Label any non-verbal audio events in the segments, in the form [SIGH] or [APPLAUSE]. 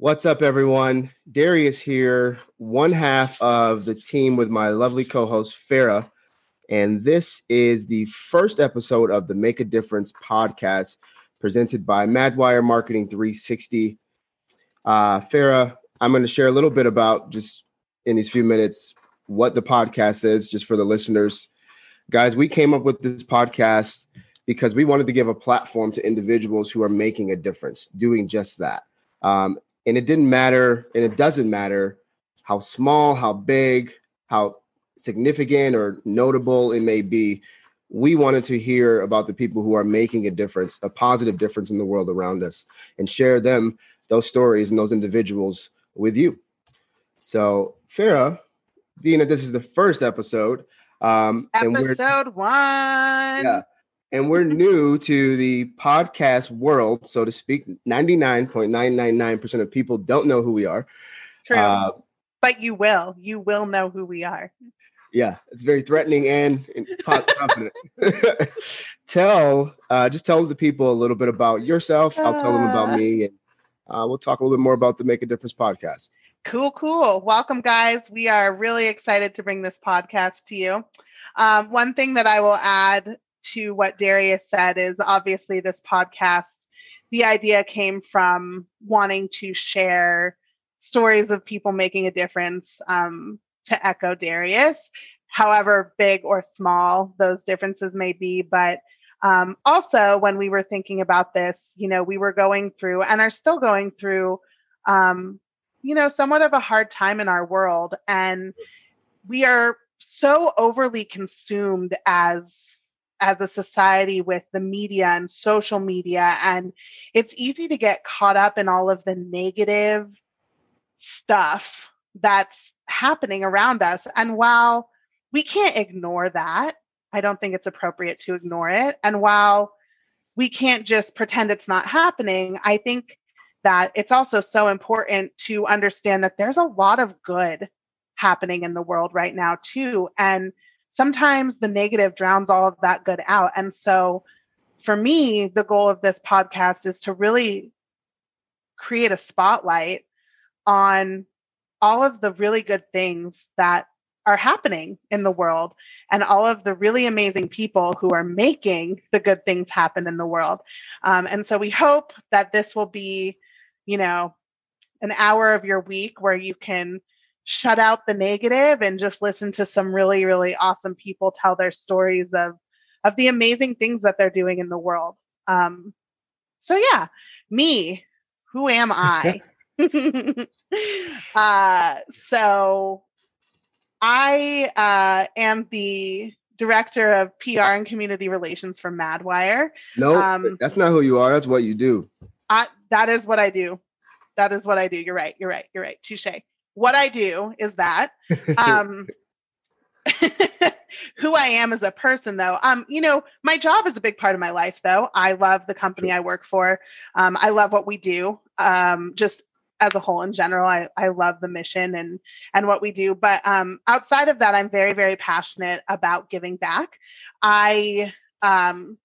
What's up, everyone? Darius here, one half of the team with my lovely co host, Farah. And this is the first episode of the Make a Difference podcast presented by Madwire Marketing 360. Uh, Farah, I'm going to share a little bit about just in these few minutes what the podcast is, just for the listeners. Guys, we came up with this podcast because we wanted to give a platform to individuals who are making a difference, doing just that. Um, and it didn't matter, and it doesn't matter how small, how big, how significant or notable it may be. We wanted to hear about the people who are making a difference, a positive difference in the world around us, and share them, those stories, and those individuals with you. So, Farah, being that this is the first episode, um, episode one, yeah, and we're new to the podcast world, so to speak. 99.999% of people don't know who we are. True. Uh, but you will. You will know who we are. Yeah, it's very threatening and, confident. [LAUGHS] tell, uh, just tell the people a little bit about yourself. I'll tell them about uh. me, and uh, we'll talk a little bit more about the Make a Difference podcast. Cool, cool. Welcome, guys. We are really excited to bring this podcast to you. Um, one thing that I will add to what Darius said is obviously this podcast, the idea came from wanting to share stories of people making a difference um, to echo Darius, however big or small those differences may be. But um, also, when we were thinking about this, you know, we were going through and are still going through, um, you know, somewhat of a hard time in our world. And we are so overly consumed as as a society with the media and social media. And it's easy to get caught up in all of the negative stuff that's happening around us. And while we can't ignore that, I don't think it's appropriate to ignore it. And while we can't just pretend it's not happening, I think that it's also so important to understand that there's a lot of good happening in the world right now, too. And sometimes the negative drowns all of that good out. And so for me, the goal of this podcast is to really create a spotlight on all of the really good things that are happening in the world and all of the really amazing people who are making the good things happen in the world. Um, and so we hope that this will be, you know, an hour of your week where you can shut out the negative and just listen to some really really awesome people tell their stories of of the amazing things that they're doing in the world. Um so yeah me who am i? [LAUGHS] [LAUGHS] Uh so i uh am the director of pr and community relations for madwire. No um, that's not who you are that's what you do. I, that is what i do. That is what i do. You're right you're right you're right. Touche what I do is that. [LAUGHS] Um, [LAUGHS] who I am as a person, though. Um, you know, my job is a big part of my life, though. I love the company I work for. Um, I love what we do. Um, just as a whole in general, I, I love the mission and and what we do. But um, outside of that, I'm very very passionate about giving back. I um,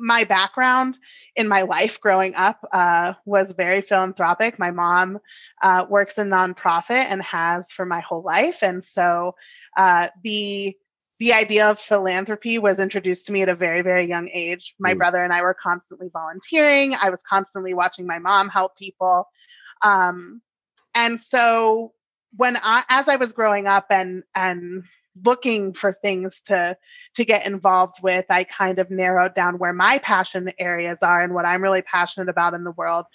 my background in my life growing up uh, was very philanthropic. My mom uh, works in nonprofit and has for my whole life, and so uh, the the idea of philanthropy was introduced to me at a very very young age. My mm. brother and I were constantly volunteering. I was constantly watching my mom help people, um, and so when I, as I was growing up and and looking for things to to get involved with i kind of narrowed down where my passion areas are and what i'm really passionate about in the world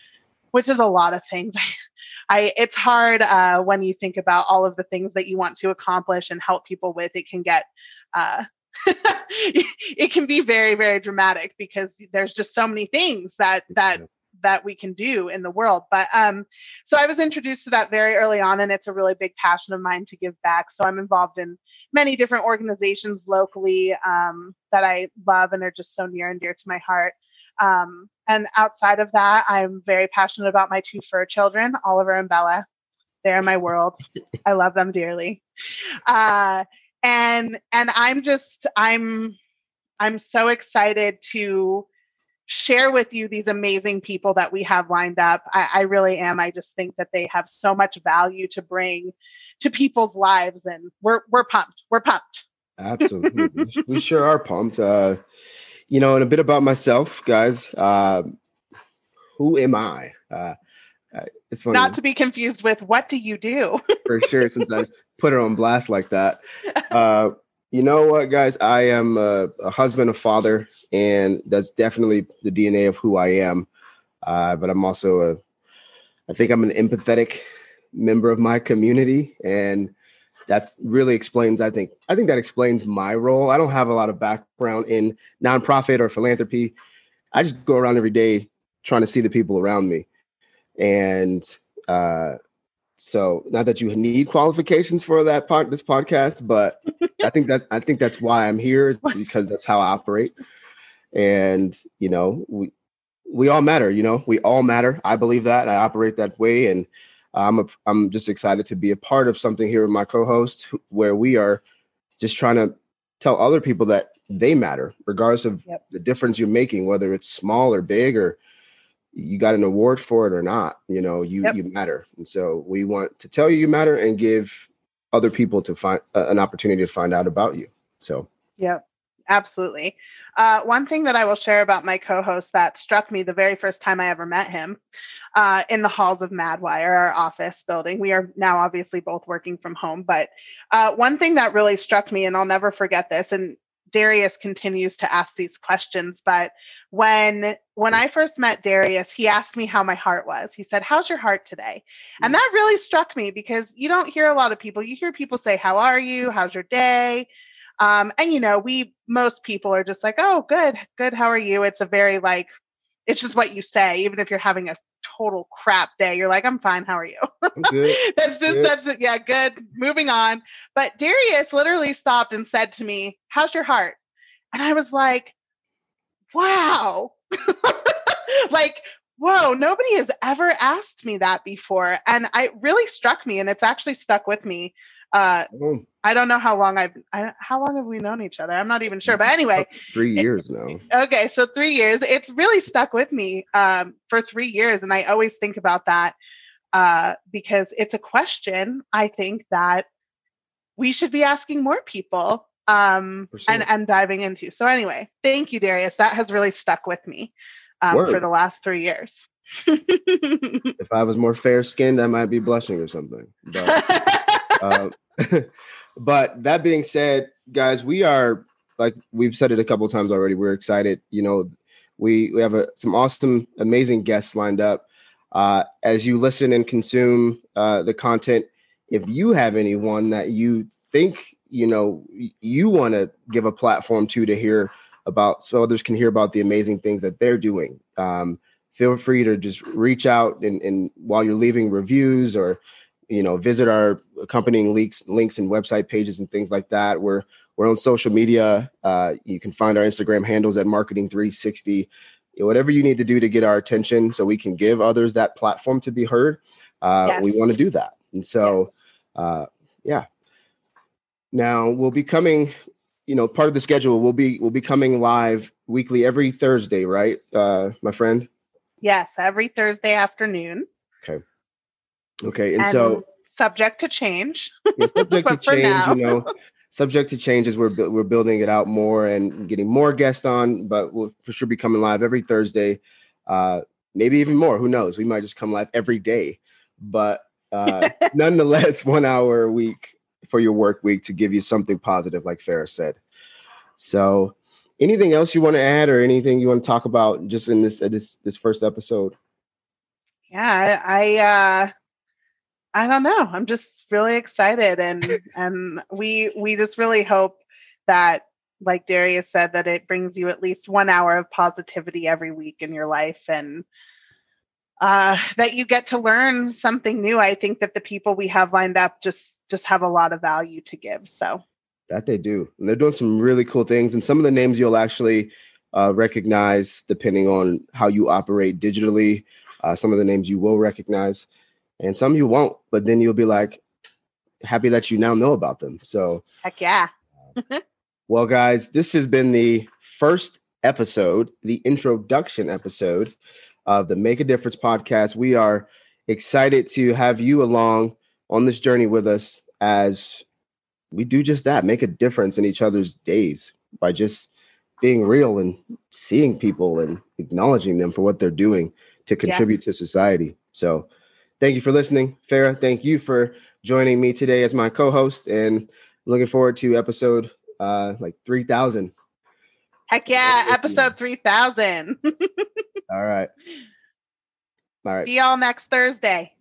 which is a lot of things. [LAUGHS] I it's hard uh, when you think about all of the things that you want to accomplish and help people with it can get uh, [LAUGHS] it can be very very dramatic because there's just so many things that that that we can do in the world. But um, so I was introduced to that very early on, and it's a really big passion of mine to give back. So I'm involved in many different organizations locally um, that I love and are just so near and dear to my heart. Um, and outside of that, I'm very passionate about my two fur children, Oliver and Bella. They're my world. I love them dearly. Uh, and and I'm just I'm I'm so excited to share with you these amazing people that we have lined up. I, I, really am. I just think that they have so much value to bring to people's lives, and we're we're pumped. We're pumped. Absolutely, [LAUGHS] we sure are pumped. Uh, you know, and a bit about myself, guys. Uh, who am I? Uh, uh it's funny. Not to be confused with what do you do? for sure, since I [LAUGHS] put it on blast like that. Uh, you know what, guys? I am a, a, husband, a father, and that's definitely the DNA of who I am. Uh, but I'm also a, I think I'm an empathetic member of my community, and that's really explains. I think I think that explains my role. I don't have a lot of background in nonprofit or philanthropy. I just go around every day trying to see the people around me, and uh, so not that you need qualifications for that part this podcast, but I think that I think that's why I'm here [LAUGHS] because that's how I operate. And you know, we we all matter, you know, we all matter. I believe that. I operate that way and I'm a, I'm just excited to be a part of something here with my co-host where we are just trying to tell other people that they matter regardless of yep. the difference you're making whether it's small or big or you got an award for it or not you know you yep. you matter. And so we want to tell you you matter and give other people to find uh, an opportunity to find out about you. So. Yeah absolutely. Uh, one thing that i will share about my co-host that struck me the very first time i ever met him uh, in the halls of madwire our office building we are now obviously both working from home but uh, one thing that really struck me and i'll never forget this and Darius continues to ask these questions, but when when I first met Darius, he asked me how my heart was. He said, "How's your heart today?" And mm. that really struck me because you don't hear a lot of people. You hear people say, "How are you? How's your day?" Um, and you know, we most people are just like, "Oh, good, good. How are you?" It's a very like, it's just what you say, even if you're having a total crap day. You're like, I'm fine. How are you? [LAUGHS] that's just, good. that's, yeah, good. Moving on. But Darius literally stopped and said to me, How's your heart? And I was like, Wow. [LAUGHS] like, whoa, nobody has ever asked me that before. And it really struck me, and it's actually stuck with me uh, oh. I don't know how long I've I, how long have we known each other? I'm not even sure. But anyway, three years now. Okay, so three years. It's really stuck with me um, for three years, and I always think about that uh, because it's a question I think that we should be asking more people um, and and diving into. So anyway, thank you, Darius. That has really stuck with me um, for the last three years. [LAUGHS] if I was more fair skinned, I might be blushing or something. But, [LAUGHS] uh, [LAUGHS] but that being said, guys, we are like we've said it a couple times already. We're excited. You know, we we have a, some awesome, amazing guests lined up. Uh, as you listen and consume uh, the content, if you have anyone that you think you know you want to give a platform to to hear about, so others can hear about the amazing things that they're doing. Um, feel free to just reach out and, and while you're leaving reviews or you know, visit our accompanying links, links and website pages and things like that. We're we're on social media. Uh, you can find our Instagram handles at Marketing 360. Whatever you need to do to get our attention, so we can give others that platform to be heard. Uh, yes. We want to do that, and so, yes. uh, yeah. Now we'll be coming. You know, part of the schedule we'll be we'll be coming live weekly every Thursday, right, uh, my friend? Yes, every Thursday afternoon. Okay. Okay, and, and so subject to change. Yeah, subject to [LAUGHS] change, you know. Subject to change as we're we're building it out more and getting more guests on, but we'll for sure be coming live every Thursday. Uh, maybe even more. Who knows? We might just come live every day. But uh, [LAUGHS] nonetheless, one hour a week for your work week to give you something positive, like Farah said. So, anything else you want to add, or anything you want to talk about, just in this uh, this this first episode? Yeah, I, I uh, I don't know. I'm just really excited and [LAUGHS] and we we just really hope that like Darius said that it brings you at least 1 hour of positivity every week in your life and uh, that you get to learn something new. I think that the people we have lined up just just have a lot of value to give. So that they do. And they're doing some really cool things and some of the names you'll actually uh, recognize depending on how you operate digitally. Uh, some of the names you will recognize and some you won't, but then you'll be like happy that you now know about them. So heck yeah. Uh, well, guys, this has been the first episode, the introduction episode of the Make a Difference podcast. We are excited to have you along on this journey with us as we do just that make a difference in each other's days by just being real and seeing people and acknowledging them for what they're doing to contribute yes. to society. So, thank you for listening. Farah, thank you for joining me today as my co host and looking forward to episode uh, like 3000. Heck yeah, episode 3000. [LAUGHS] All right. All right. See y'all next Thursday.